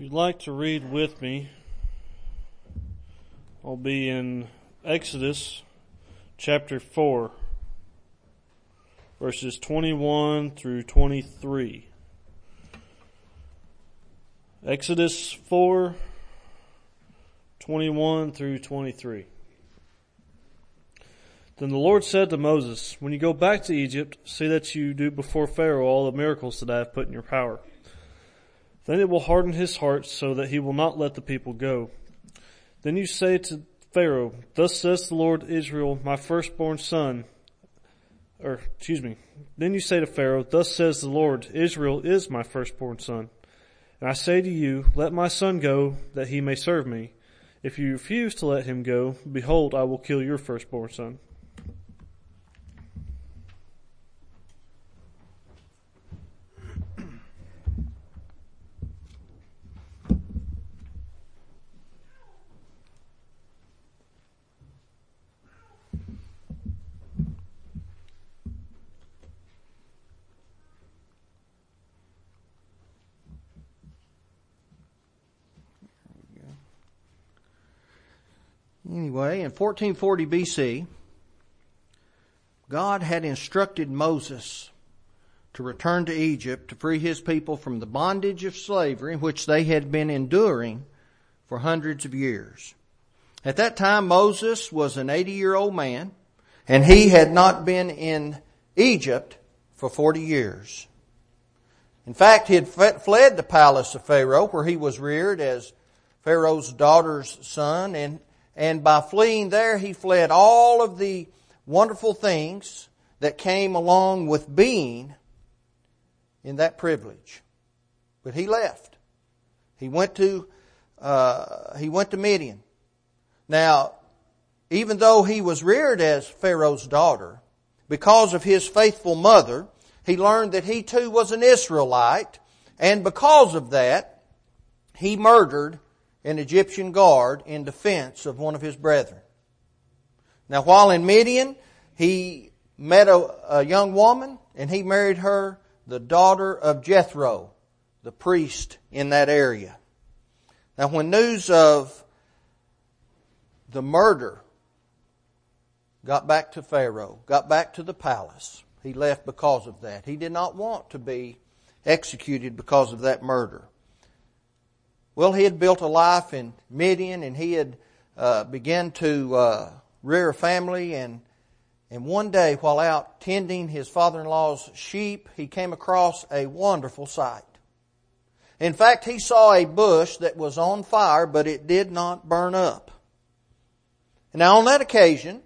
If you'd like to read with me, I'll be in Exodus chapter 4, verses 21 through 23. Exodus 4, 21 through 23. Then the Lord said to Moses, When you go back to Egypt, see that you do before Pharaoh all the miracles that I have put in your power. Then it will harden his heart so that he will not let the people go. Then you say to Pharaoh, Thus says the Lord Israel, my firstborn son, or excuse me. Then you say to Pharaoh, Thus says the Lord, Israel is my firstborn son. And I say to you, Let my son go, that he may serve me. If you refuse to let him go, behold, I will kill your firstborn son. Anyway, in 1440 BC, God had instructed Moses to return to Egypt to free his people from the bondage of slavery which they had been enduring for hundreds of years. At that time, Moses was an 80 year old man and he had not been in Egypt for 40 years. In fact, he had fled the palace of Pharaoh where he was reared as Pharaoh's daughter's son and and by fleeing there, he fled all of the wonderful things that came along with being in that privilege. But he left. He went to, uh, he went to Midian. Now, even though he was reared as Pharaoh's daughter, because of his faithful mother, he learned that he too was an Israelite, and because of that, he murdered an Egyptian guard in defense of one of his brethren. Now while in Midian, he met a, a young woman and he married her, the daughter of Jethro, the priest in that area. Now when news of the murder got back to Pharaoh, got back to the palace, he left because of that. He did not want to be executed because of that murder. Well, he had built a life in Midian and he had uh, to uh, rear a family and and one day while out tending his father-in-law's sheep, he came across a wonderful sight. In fact, he saw a bush that was on fire, but it did not burn up. Now on that occasion,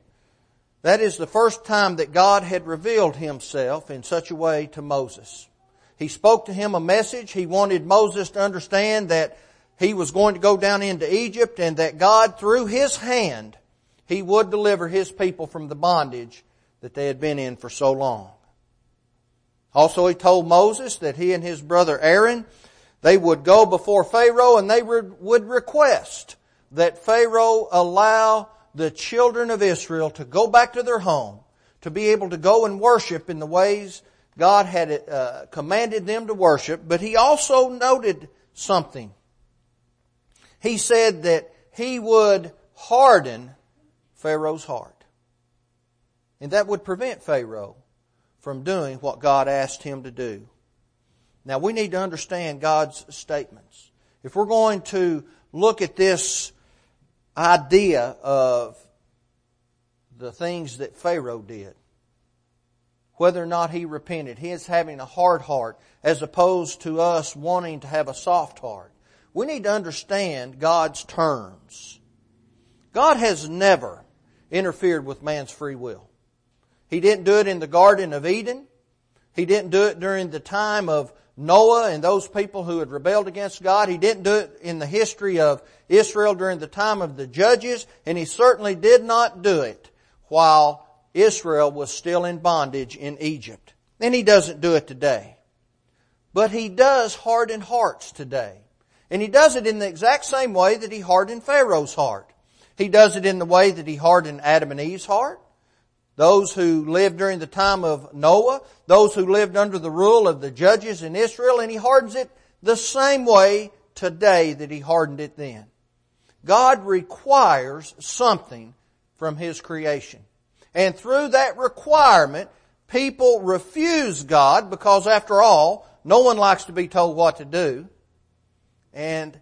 that is the first time that God had revealed himself in such a way to Moses. He spoke to him a message. He wanted Moses to understand that he was going to go down into Egypt and that God, through his hand, he would deliver his people from the bondage that they had been in for so long. Also, he told Moses that he and his brother Aaron, they would go before Pharaoh and they would request that Pharaoh allow the children of Israel to go back to their home, to be able to go and worship in the ways God had uh, commanded them to worship. But he also noted something he said that he would harden Pharaoh's heart. And that would prevent Pharaoh from doing what God asked him to do. Now we need to understand God's statements. If we're going to look at this idea of the things that Pharaoh did, whether or not he repented, his having a hard heart as opposed to us wanting to have a soft heart we need to understand God's terms. God has never interfered with man's free will. He didn't do it in the Garden of Eden. He didn't do it during the time of Noah and those people who had rebelled against God. He didn't do it in the history of Israel during the time of the judges, and he certainly did not do it while Israel was still in bondage in Egypt. And he doesn't do it today. But he does harden hearts today. And he does it in the exact same way that he hardened Pharaoh's heart. He does it in the way that he hardened Adam and Eve's heart. Those who lived during the time of Noah, those who lived under the rule of the judges in Israel, and he hardens it the same way today that He hardened it then. God requires something from His creation. And through that requirement, people refuse God because after all, no one likes to be told what to do. And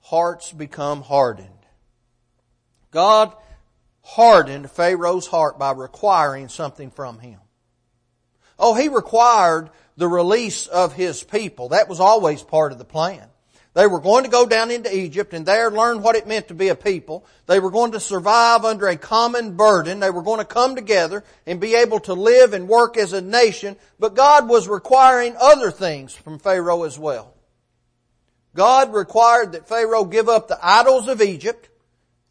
hearts become hardened. God hardened Pharaoh's heart by requiring something from him. Oh, he required the release of his people. That was always part of the plan. They were going to go down into Egypt and there learn what it meant to be a people. They were going to survive under a common burden. They were going to come together and be able to live and work as a nation. But God was requiring other things from Pharaoh as well. God required that Pharaoh give up the idols of Egypt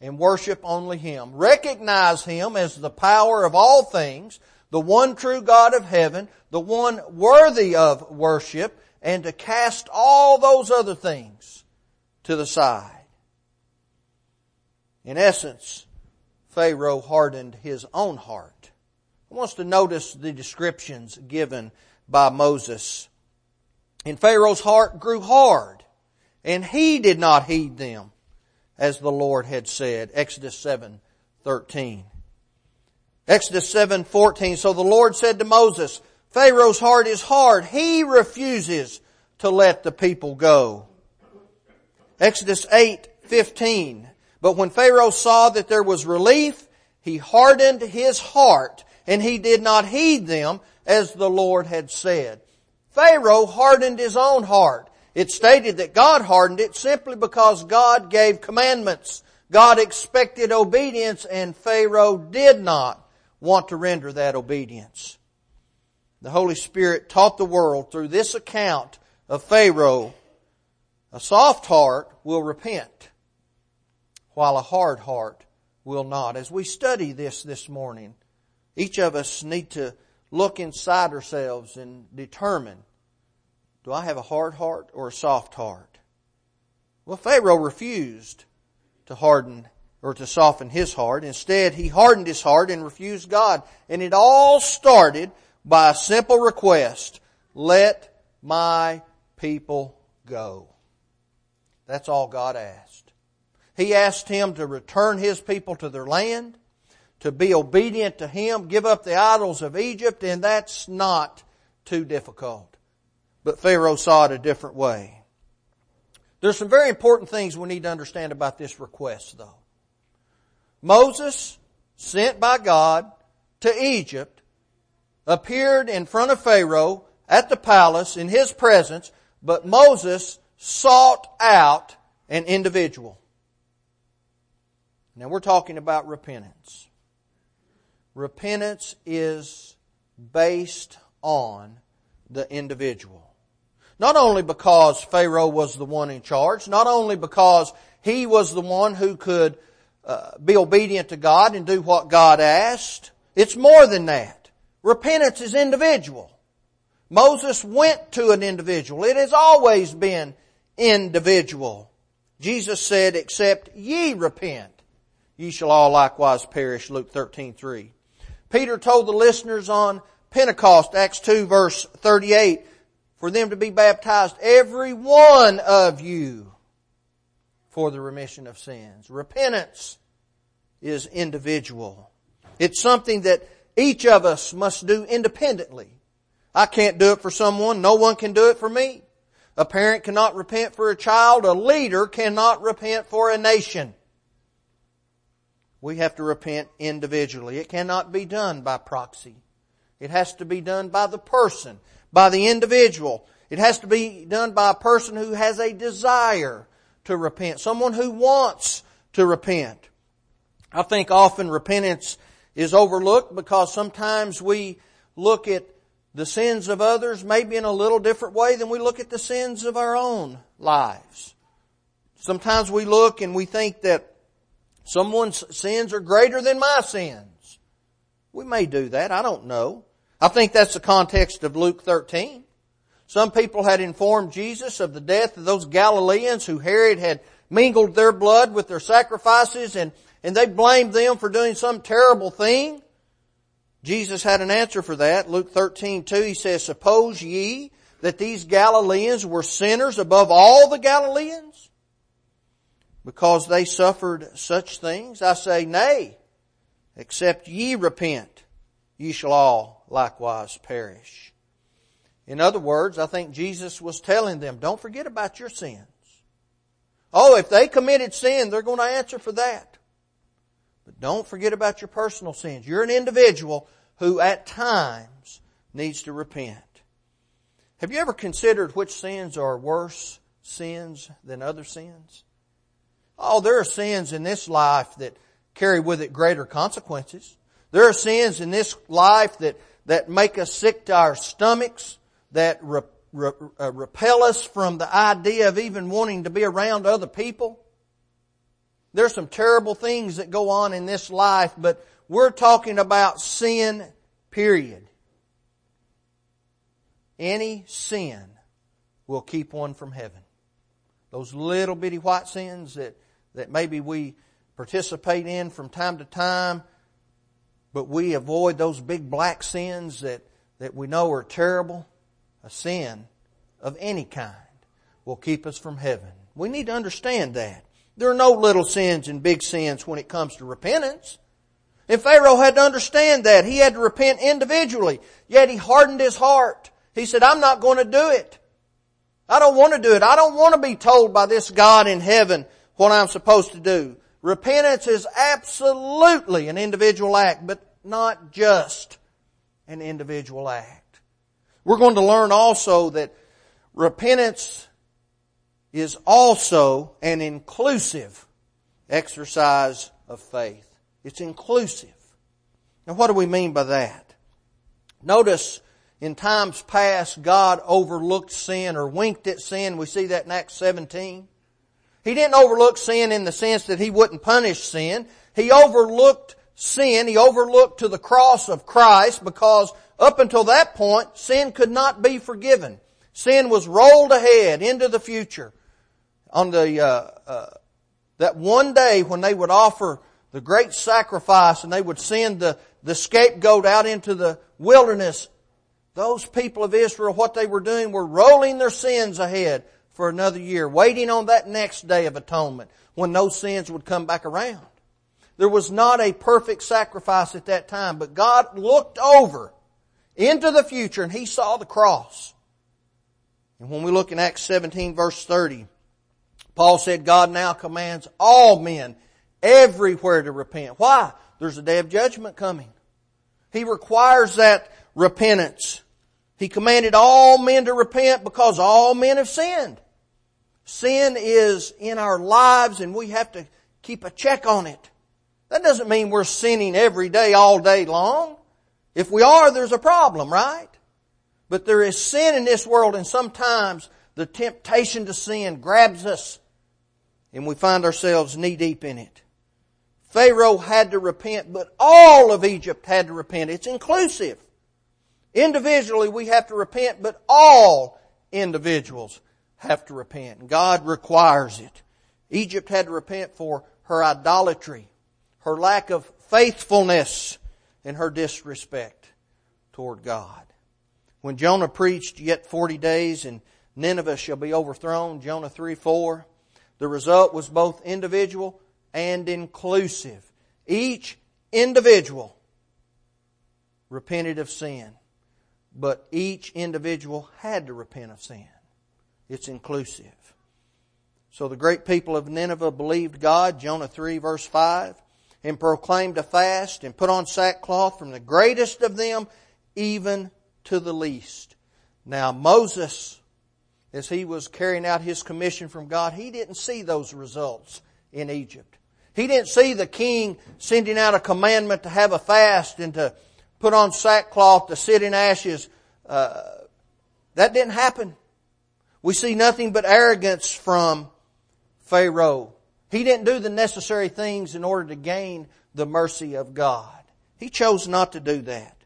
and worship only Him. Recognize Him as the power of all things, the one true God of heaven, the one worthy of worship, and to cast all those other things to the side. In essence, Pharaoh hardened his own heart. I want us to notice the descriptions given by Moses. And Pharaoh's heart grew hard, and he did not heed them, as the Lord had said. Exodus seven thirteen. Exodus seven fourteen. So the Lord said to Moses, Pharaoh's heart is hard. He refuses to let the people go. Exodus eight fifteen. But when Pharaoh saw that there was relief, he hardened his heart and he did not heed them as the Lord had said. Pharaoh hardened his own heart. It stated that God hardened it simply because God gave commandments. God expected obedience and Pharaoh did not want to render that obedience. The Holy Spirit taught the world through this account of Pharaoh, a soft heart will repent, while a hard heart will not. As we study this this morning, each of us need to look inside ourselves and determine, do I have a hard heart or a soft heart? Well, Pharaoh refused to harden or to soften his heart. Instead, he hardened his heart and refused God. And it all started by a simple request. Let my people go. That's all God asked. He asked him to return his people to their land, to be obedient to him, give up the idols of Egypt, and that's not too difficult. But Pharaoh saw it a different way. There's some very important things we need to understand about this request though. Moses, sent by God to Egypt, appeared in front of Pharaoh at the palace in his presence, but Moses sought out an individual. Now we're talking about repentance. Repentance is based on the individual. Not only because Pharaoh was the one in charge, not only because he was the one who could uh, be obedient to God and do what God asked. It's more than that. Repentance is individual. Moses went to an individual. It has always been individual. Jesus said, except ye repent, ye shall all likewise perish, Luke 13, 3. Peter told the listeners on Pentecost, Acts 2 verse 38, for them to be baptized, every one of you, for the remission of sins. Repentance is individual. It's something that each of us must do independently. I can't do it for someone. No one can do it for me. A parent cannot repent for a child. A leader cannot repent for a nation. We have to repent individually. It cannot be done by proxy. It has to be done by the person, by the individual. It has to be done by a person who has a desire to repent, someone who wants to repent. I think often repentance is overlooked because sometimes we look at the sins of others maybe in a little different way than we look at the sins of our own lives. Sometimes we look and we think that someone's sins are greater than my sins. We may do that. I don't know. I think that's the context of Luke 13. Some people had informed Jesus of the death of those Galileans who Herod had mingled their blood with their sacrifices and, and they blamed them for doing some terrible thing. Jesus had an answer for that. Luke 13, 2, he says, Suppose ye that these Galileans were sinners above all the Galileans? Because they suffered such things? I say, nay, except ye repent, ye shall all likewise perish. In other words, I think Jesus was telling them, don't forget about your sins. Oh, if they committed sin, they're going to answer for that. But don't forget about your personal sins. You're an individual who at times needs to repent. Have you ever considered which sins are worse sins than other sins? Oh, there are sins in this life that carry with it greater consequences. There are sins in this life that, that make us sick to our stomachs, that re, re, uh, repel us from the idea of even wanting to be around other people. There's some terrible things that go on in this life, but we're talking about sin, period. Any sin will keep one from heaven. Those little bitty white sins that, that maybe we participate in from time to time, but we avoid those big black sins that, that we know are terrible. A sin of any kind will keep us from heaven. We need to understand that. There are no little sins and big sins when it comes to repentance. And Pharaoh had to understand that. He had to repent individually, yet he hardened his heart. He said, I'm not going to do it. I don't want to do it. I don't want to be told by this God in heaven what I'm supposed to do. Repentance is absolutely an individual act, but not just an individual act. We're going to learn also that repentance is also an inclusive exercise of faith. It's inclusive. Now what do we mean by that? Notice in times past, God overlooked sin or winked at sin. We see that in Acts 17. He didn't overlook sin in the sense that He wouldn't punish sin. He overlooked sin. He overlooked to the cross of Christ because up until that point, sin could not be forgiven. Sin was rolled ahead into the future. On the, uh, uh, that one day when they would offer the great sacrifice and they would send the, the scapegoat out into the wilderness those people of Israel, what they were doing were rolling their sins ahead for another year, waiting on that next day of atonement when those sins would come back around. There was not a perfect sacrifice at that time, but God looked over into the future and He saw the cross. And when we look in Acts 17 verse 30, Paul said God now commands all men everywhere to repent. Why? There's a day of judgment coming. He requires that repentance. He commanded all men to repent because all men have sinned. Sin is in our lives and we have to keep a check on it. That doesn't mean we're sinning every day, all day long. If we are, there's a problem, right? But there is sin in this world and sometimes the temptation to sin grabs us and we find ourselves knee deep in it. Pharaoh had to repent, but all of Egypt had to repent. It's inclusive. Individually, we have to repent, but all individuals have to repent. God requires it. Egypt had to repent for her idolatry, her lack of faithfulness, and her disrespect toward God. When Jonah preached, yet 40 days and Nineveh shall be overthrown, Jonah 3 4, the result was both individual and inclusive. Each individual repented of sin but each individual had to repent of sin. It's inclusive. So the great people of Nineveh believed God, Jonah 3 verse 5, and proclaimed a fast and put on sackcloth from the greatest of them even to the least. Now Moses, as he was carrying out his commission from God, he didn't see those results in Egypt. He didn't see the king sending out a commandment to have a fast and to put on sackcloth to sit in ashes. Uh, that didn't happen. We see nothing but arrogance from Pharaoh. He didn't do the necessary things in order to gain the mercy of God. He chose not to do that.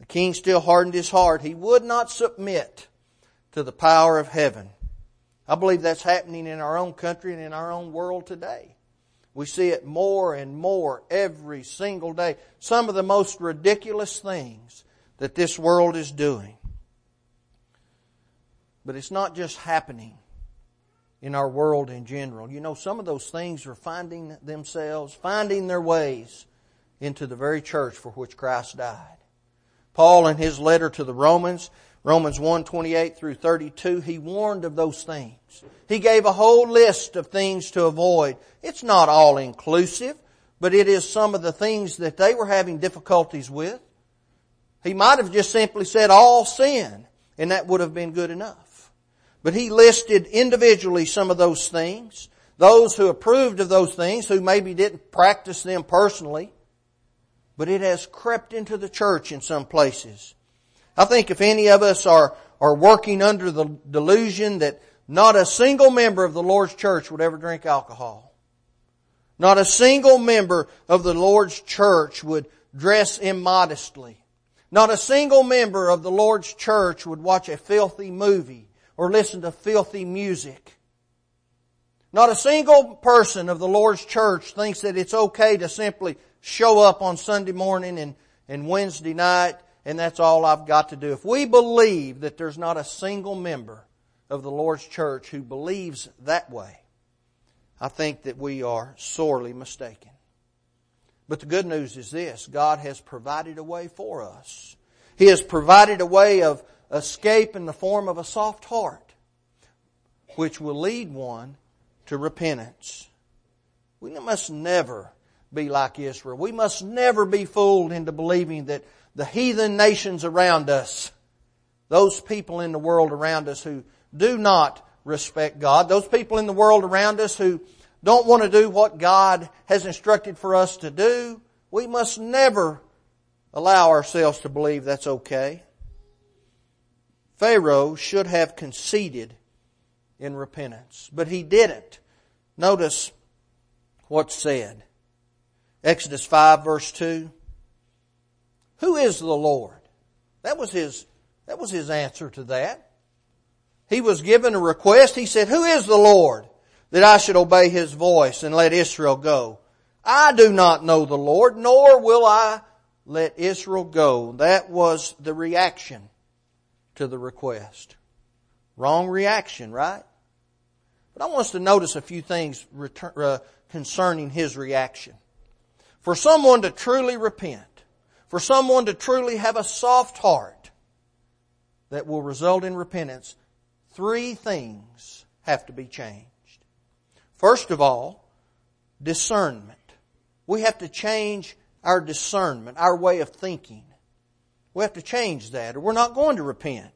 The king still hardened his heart. He would not submit to the power of heaven. I believe that's happening in our own country and in our own world today. We see it more and more every single day. Some of the most ridiculous things that this world is doing. But it's not just happening in our world in general. You know, some of those things are finding themselves, finding their ways into the very church for which Christ died. Paul in his letter to the Romans, Romans 1, 28 through 32, he warned of those things. He gave a whole list of things to avoid. It's not all inclusive, but it is some of the things that they were having difficulties with. He might have just simply said all sin, and that would have been good enough. But he listed individually some of those things, those who approved of those things, who maybe didn't practice them personally, but it has crept into the church in some places. I think if any of us are, are working under the delusion that not a single member of the Lord's church would ever drink alcohol, not a single member of the Lord's church would dress immodestly, not a single member of the Lord's church would watch a filthy movie or listen to filthy music. Not a single person of the Lord's church thinks that it's okay to simply show up on Sunday morning and, and Wednesday night and that's all I've got to do. If we believe that there's not a single member of the Lord's church who believes that way, I think that we are sorely mistaken. But the good news is this God has provided a way for us. He has provided a way of escape in the form of a soft heart, which will lead one to repentance. We must never be like Israel. We must never be fooled into believing that the heathen nations around us, those people in the world around us who do not respect God, those people in the world around us who don't want to do what God has instructed for us to do, we must never allow ourselves to believe that's okay. Pharaoh should have conceded in repentance, but he didn't. Notice what's said. Exodus 5 verse 2. Who is the Lord? That was his, that was his answer to that. He was given a request. He said, who is the Lord that I should obey his voice and let Israel go? I do not know the Lord, nor will I let Israel go. That was the reaction to the request. Wrong reaction, right? But I want us to notice a few things return, uh, concerning his reaction. For someone to truly repent, for someone to truly have a soft heart that will result in repentance, three things have to be changed. First of all, discernment. We have to change our discernment, our way of thinking. We have to change that or we're not going to repent.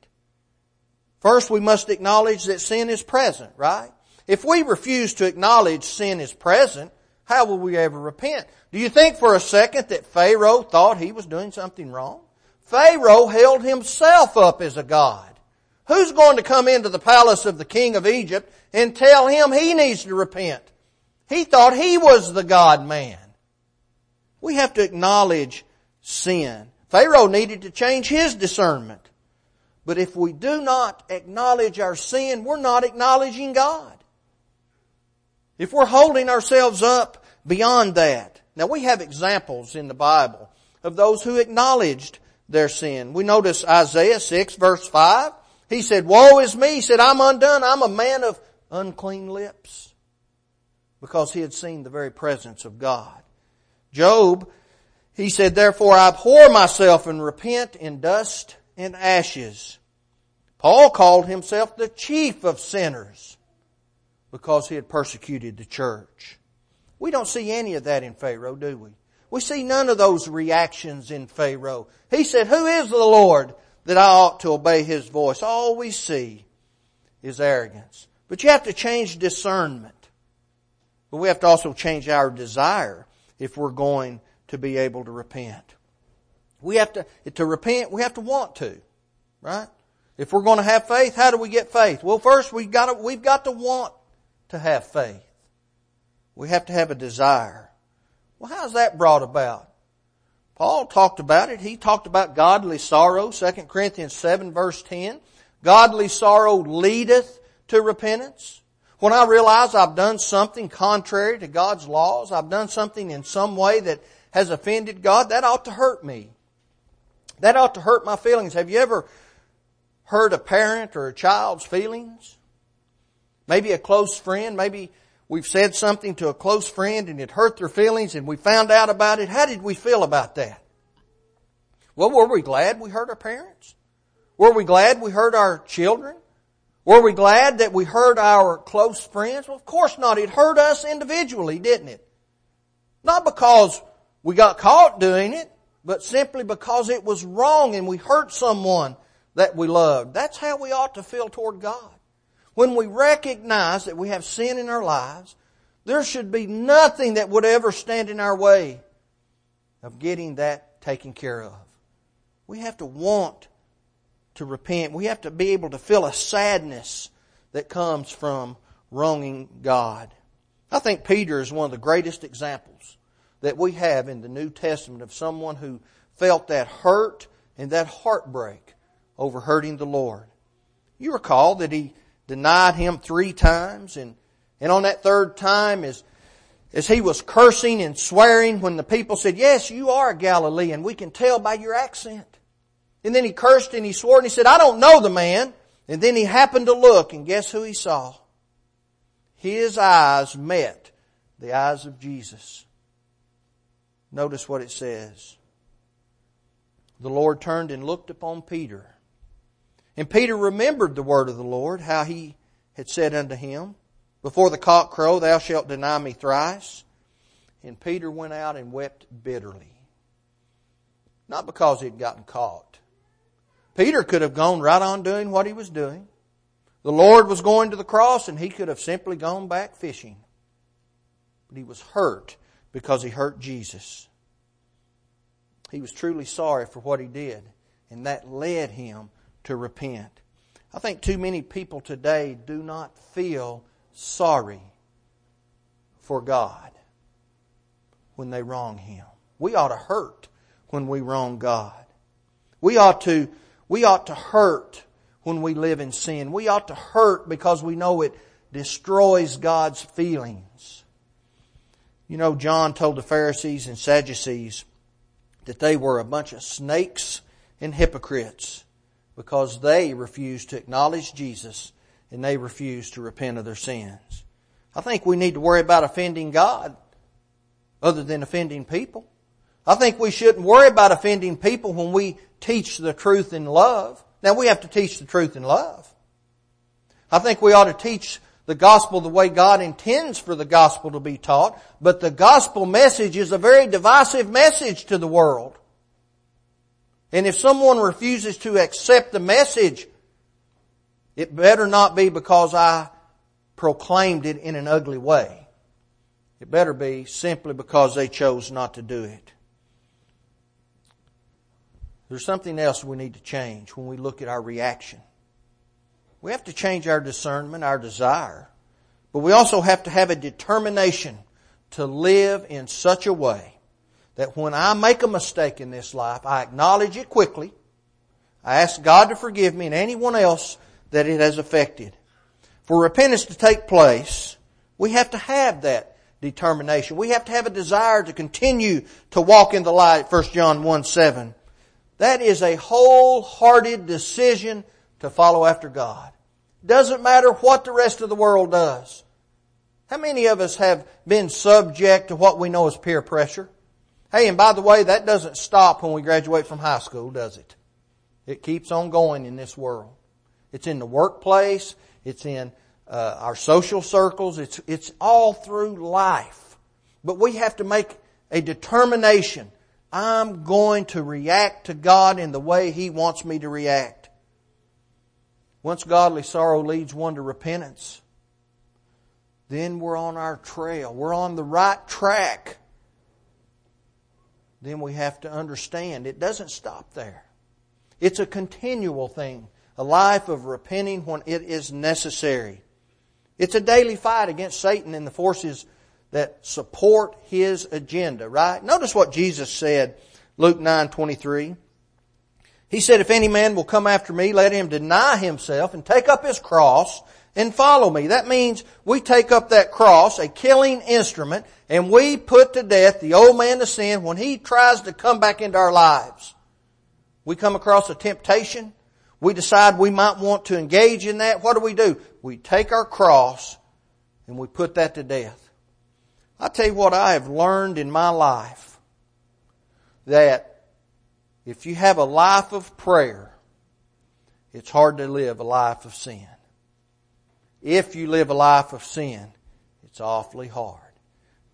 First, we must acknowledge that sin is present, right? If we refuse to acknowledge sin is present, how will we ever repent? Do you think for a second that Pharaoh thought he was doing something wrong? Pharaoh held himself up as a god. Who's going to come into the palace of the king of Egypt and tell him he needs to repent? He thought he was the God man. We have to acknowledge sin. Pharaoh needed to change his discernment. But if we do not acknowledge our sin, we're not acknowledging God. If we're holding ourselves up beyond that, now we have examples in the Bible of those who acknowledged their sin. We notice Isaiah 6 verse 5. He said, woe is me. He said, I'm undone. I'm a man of unclean lips. Because he had seen the very presence of God. Job, he said, therefore I abhor myself and repent in dust and ashes. Paul called himself the chief of sinners because he had persecuted the church. We don't see any of that in Pharaoh, do we? We see none of those reactions in Pharaoh. He said, who is the Lord that I ought to obey his voice? All we see is arrogance. But you have to change discernment. But we have to also change our desire if we're going to be able to repent. We have to, to repent, we have to want to, right? If we're going to have faith, how do we get faith? Well, first we've got to, we've got to want to have faith. We have to have a desire. Well, how's that brought about? Paul talked about it. He talked about godly sorrow, 2 Corinthians 7 verse 10. Godly sorrow leadeth to repentance. When I realize I've done something contrary to God's laws, I've done something in some way that has offended God, that ought to hurt me. That ought to hurt my feelings. Have you ever hurt a parent or a child's feelings? Maybe a close friend, maybe we've said something to a close friend and it hurt their feelings and we found out about it. How did we feel about that? Well, were we glad we hurt our parents? Were we glad we hurt our children? Were we glad that we hurt our close friends? Well, of course not. It hurt us individually, didn't it? Not because we got caught doing it, but simply because it was wrong and we hurt someone that we loved. That's how we ought to feel toward God. When we recognize that we have sin in our lives, there should be nothing that would ever stand in our way of getting that taken care of. We have to want to repent. We have to be able to feel a sadness that comes from wronging God. I think Peter is one of the greatest examples that we have in the New Testament of someone who felt that hurt and that heartbreak over hurting the Lord. You recall that he denied him three times and, and on that third time as, as he was cursing and swearing when the people said, yes, you are a Galilean. We can tell by your accent. And then he cursed and he swore and he said, I don't know the man. And then he happened to look and guess who he saw? His eyes met the eyes of Jesus. Notice what it says. The Lord turned and looked upon Peter. And Peter remembered the word of the Lord, how he had said unto him, Before the cock crow, thou shalt deny me thrice. And Peter went out and wept bitterly. Not because he had gotten caught. Peter could have gone right on doing what he was doing. The Lord was going to the cross and he could have simply gone back fishing. But he was hurt because he hurt Jesus. He was truly sorry for what he did, and that led him to repent. I think too many people today do not feel sorry for God when they wrong Him. We ought to hurt when we wrong God. We ought to, we ought to hurt when we live in sin. We ought to hurt because we know it destroys God's feelings. You know, John told the Pharisees and Sadducees that they were a bunch of snakes and hypocrites because they refused to acknowledge Jesus and they refused to repent of their sins. I think we need to worry about offending God other than offending people. I think we shouldn't worry about offending people when we teach the truth in love. Now we have to teach the truth in love. I think we ought to teach the gospel the way God intends for the gospel to be taught, but the gospel message is a very divisive message to the world. And if someone refuses to accept the message, it better not be because I proclaimed it in an ugly way. It better be simply because they chose not to do it. There's something else we need to change when we look at our reaction. We have to change our discernment, our desire. But we also have to have a determination to live in such a way that when I make a mistake in this life, I acknowledge it quickly. I ask God to forgive me and anyone else that it has affected. For repentance to take place, we have to have that determination. We have to have a desire to continue to walk in the light, 1 John 1 7. That is a wholehearted decision to follow after God. Doesn't matter what the rest of the world does. How many of us have been subject to what we know as peer pressure? Hey, and by the way, that doesn't stop when we graduate from high school, does it? It keeps on going in this world. It's in the workplace. It's in uh, our social circles. It's, it's all through life. But we have to make a determination. I'm going to react to God in the way He wants me to react. Once godly sorrow leads one to repentance, then we're on our trail. We're on the right track. Then we have to understand it doesn't stop there. It's a continual thing, a life of repenting when it is necessary. It's a daily fight against Satan and the forces that support his agenda, right? Notice what Jesus said, Luke 9 23. He said, if any man will come after me, let him deny himself and take up his cross and follow me. That means we take up that cross, a killing instrument, and we put to death the old man of sin when he tries to come back into our lives. We come across a temptation. we decide we might want to engage in that, what do we do? We take our cross and we put that to death. I tell you what I have learned in my life that if you have a life of prayer, it's hard to live a life of sin. If you live a life of sin, it's awfully hard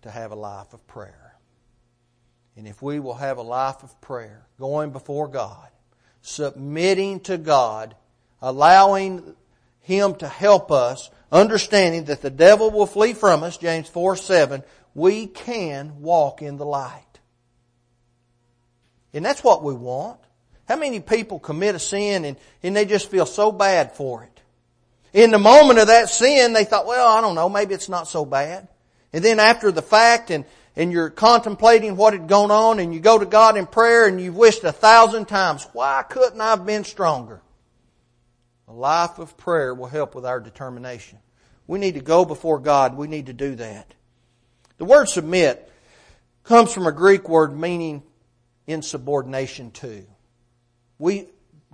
to have a life of prayer. And if we will have a life of prayer, going before God, submitting to God, allowing Him to help us, understanding that the devil will flee from us, James 4 7, we can walk in the light. And that's what we want. How many people commit a sin and, and they just feel so bad for it? In the moment of that sin, they thought, well, I don't know, maybe it's not so bad. And then after the fact and, and you're contemplating what had gone on and you go to God in prayer and you've wished a thousand times, why couldn't I have been stronger? A life of prayer will help with our determination. We need to go before God. We need to do that. The word submit comes from a Greek word meaning insubordination to. We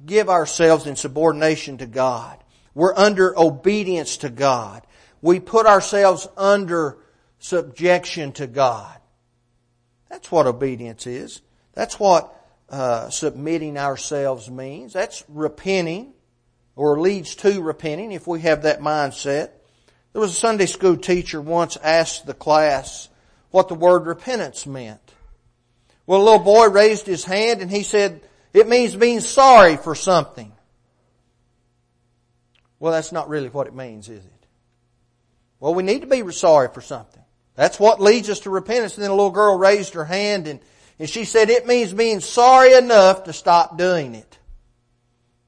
give ourselves in subordination to God. We're under obedience to God. We put ourselves under subjection to God. That's what obedience is. That's what uh, submitting ourselves means. That's repenting or leads to repenting if we have that mindset. There was a Sunday school teacher once asked the class what the word repentance meant. Well, a little boy raised his hand and he said, it means being sorry for something. Well, that's not really what it means, is it? Well, we need to be sorry for something. That's what leads us to repentance. And then a little girl raised her hand and, and she said, it means being sorry enough to stop doing it.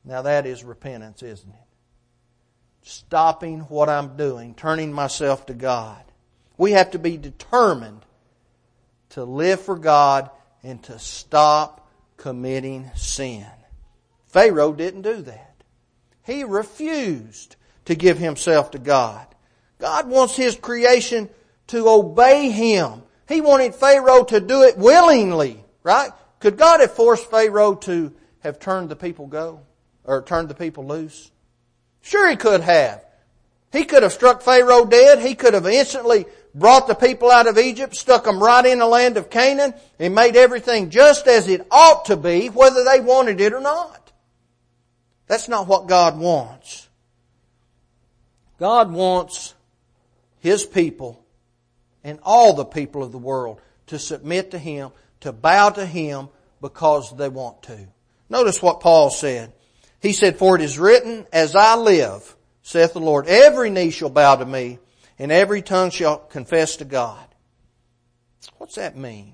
Now that is repentance, isn't it? Stopping what I'm doing, turning myself to God. We have to be determined to live for God and to stop committing sin. Pharaoh didn't do that. He refused to give himself to God. God wants His creation to obey Him. He wanted Pharaoh to do it willingly, right? Could God have forced Pharaoh to have turned the people go? Or turned the people loose? Sure He could have. He could have struck Pharaoh dead. He could have instantly brought the people out of Egypt, stuck them right in the land of Canaan, and made everything just as it ought to be, whether they wanted it or not. That's not what God wants. God wants His people and all the people of the world to submit to Him, to bow to Him because they want to. Notice what Paul said. He said, For it is written, As I live, saith the Lord, every knee shall bow to me, and every tongue shall confess to God. What's that mean?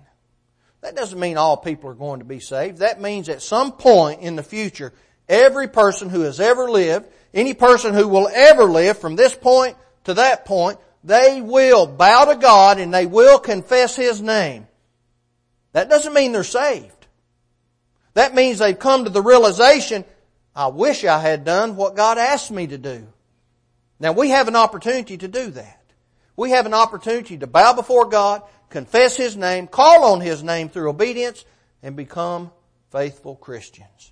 That doesn't mean all people are going to be saved. That means at some point in the future, every person who has ever lived, any person who will ever live from this point to that point, they will bow to God and they will confess His name. That doesn't mean they're saved. That means they've come to the realization, I wish I had done what God asked me to do. Now we have an opportunity to do that. We have an opportunity to bow before God, confess His name, call on His name through obedience, and become faithful Christians.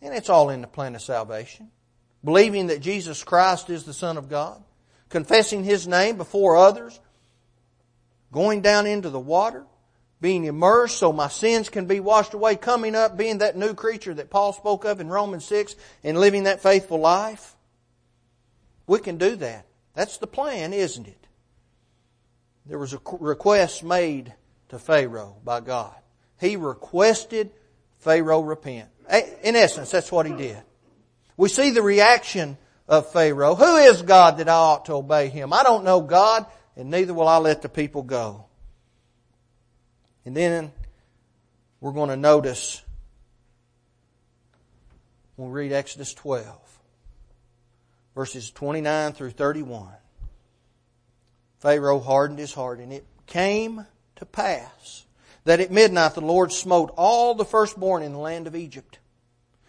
And it's all in the plan of salvation. Believing that Jesus Christ is the Son of God, confessing His name before others, going down into the water, being immersed so my sins can be washed away, coming up, being that new creature that Paul spoke of in Romans 6, and living that faithful life. We can do that. That's the plan, isn't it? There was a request made to Pharaoh by God. He requested Pharaoh repent. In essence, that's what he did. We see the reaction of Pharaoh. Who is God that I ought to obey him? I don't know God, and neither will I let the people go. And then we're going to notice when we read Exodus 12 verses 29 through 31. Pharaoh hardened his heart, and it came to pass that at midnight the Lord smote all the firstborn in the land of Egypt.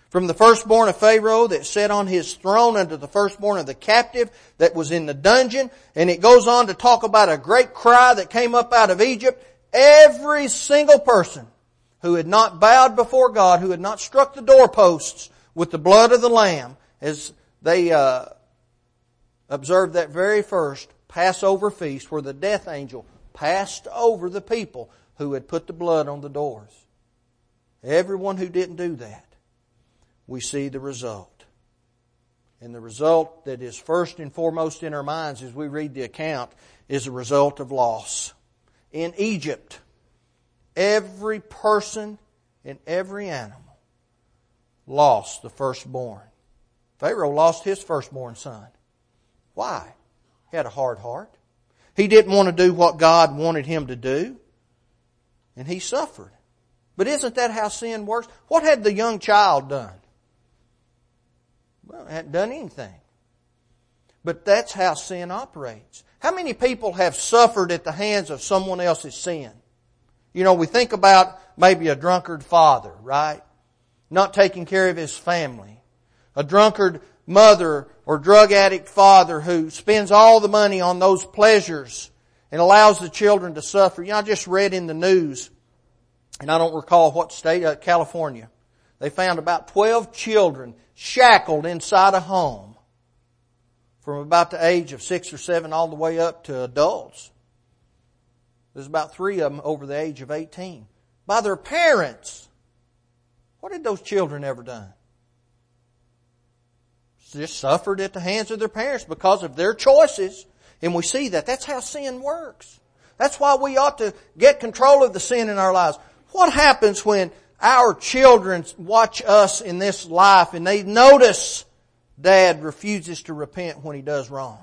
From the firstborn of Pharaoh that sat on his throne unto the firstborn of the captive that was in the dungeon. And it goes on to talk about a great cry that came up out of Egypt. Every single person who had not bowed before God, who had not struck the doorposts with the blood of the Lamb as they uh, observed that very first Passover feast where the death angel passed over the people who had put the blood on the doors. Everyone who didn't do that, we see the result. And the result that is first and foremost in our minds as we read the account is a result of loss. In Egypt, every person and every animal lost the firstborn. Pharaoh lost his firstborn son. Why? He had a hard heart. He didn't want to do what God wanted him to do. And he suffered. But isn't that how sin works? What had the young child done? Well, hadn't done anything. But that's how sin operates. How many people have suffered at the hands of someone else's sin? You know, we think about maybe a drunkard father, right? Not taking care of his family. A drunkard mother or drug addict father who spends all the money on those pleasures and allows the children to suffer. You know, I just read in the news, and I don't recall what state, uh, California. They found about 12 children shackled inside a home from about the age of six or seven all the way up to adults. There's about three of them over the age of 18. By their parents. What had those children ever done? Just suffered at the hands of their parents because of their choices. And we see that. That's how sin works. That's why we ought to get control of the sin in our lives. What happens when our children watch us in this life and they notice dad refuses to repent when he does wrong?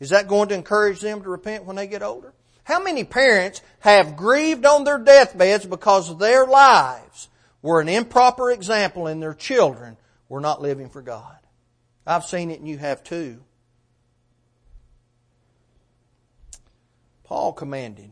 Is that going to encourage them to repent when they get older? How many parents have grieved on their deathbeds because their lives were an improper example in their children were not living for God? I've seen it and you have too. Paul commanded.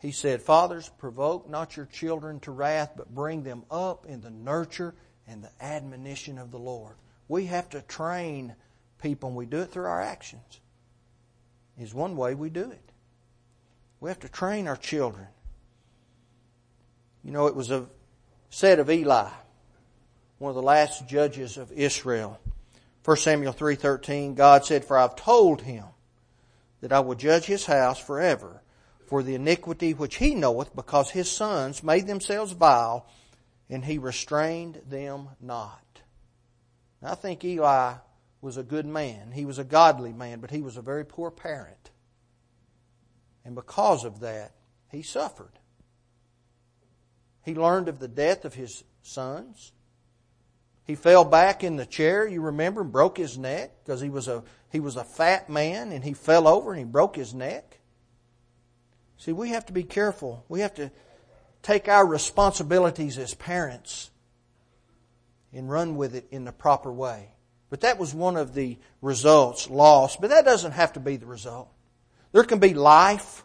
He said, Fathers, provoke not your children to wrath, but bring them up in the nurture and the admonition of the Lord. We have to train people, and we do it through our actions. Is one way we do it. We have to train our children. You know, it was a, said of Eli, one of the last judges of Israel. 1 Samuel 3:13 God said for I've told him that I will judge his house forever for the iniquity which he knoweth because his sons made themselves vile and he restrained them not. Now, I think Eli was a good man. He was a godly man, but he was a very poor parent. And because of that, he suffered. He learned of the death of his sons. He fell back in the chair, you remember, and broke his neck because he was a he was a fat man and he fell over and he broke his neck. See, we have to be careful. We have to take our responsibilities as parents and run with it in the proper way. But that was one of the results, lost. But that doesn't have to be the result. There can be life.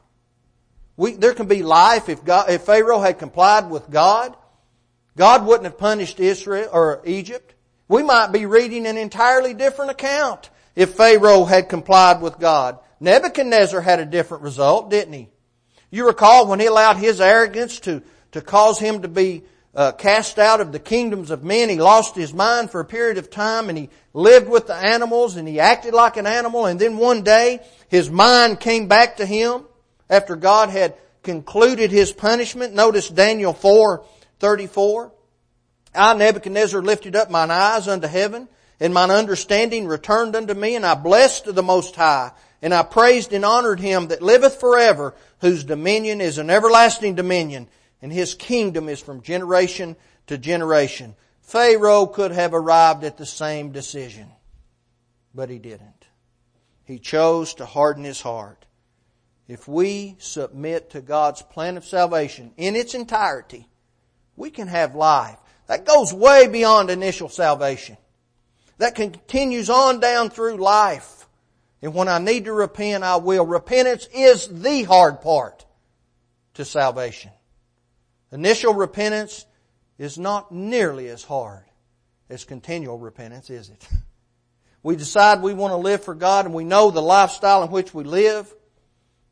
We, there can be life if God, if Pharaoh had complied with God. God wouldn't have punished Israel or Egypt. We might be reading an entirely different account if Pharaoh had complied with God. Nebuchadnezzar had a different result, didn't he? You recall when he allowed his arrogance to, to cause him to be uh, cast out of the kingdoms of men, he lost his mind for a period of time and he lived with the animals and he acted like an animal and then one day his mind came back to him after God had concluded his punishment. Notice Daniel 4, 34. I, Nebuchadnezzar, lifted up mine eyes unto heaven, and mine understanding returned unto me, and I blessed the Most High, and I praised and honored him that liveth forever, whose dominion is an everlasting dominion, and his kingdom is from generation to generation. Pharaoh could have arrived at the same decision, but he didn't. He chose to harden his heart. If we submit to God's plan of salvation in its entirety, we can have life. That goes way beyond initial salvation. That continues on down through life. And when I need to repent, I will. Repentance is the hard part to salvation. Initial repentance is not nearly as hard as continual repentance, is it? We decide we want to live for God and we know the lifestyle in which we live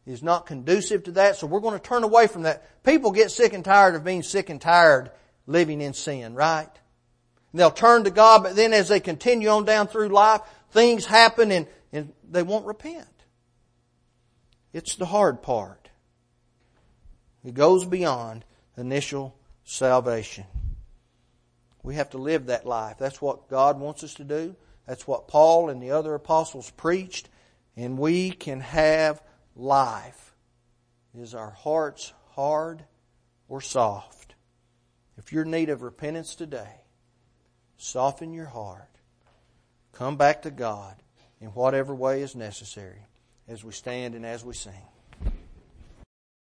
is not conducive to that, so we're going to turn away from that. People get sick and tired of being sick and tired living in sin, right? and they'll turn to God, but then as they continue on down through life, things happen and, and they won't repent. It's the hard part. It goes beyond initial salvation. We have to live that life. That's what God wants us to do. That's what Paul and the other apostles preached. And we can have life. Is our hearts hard or soft? If you're in need of repentance today, soften your heart. Come back to God in whatever way is necessary as we stand and as we sing.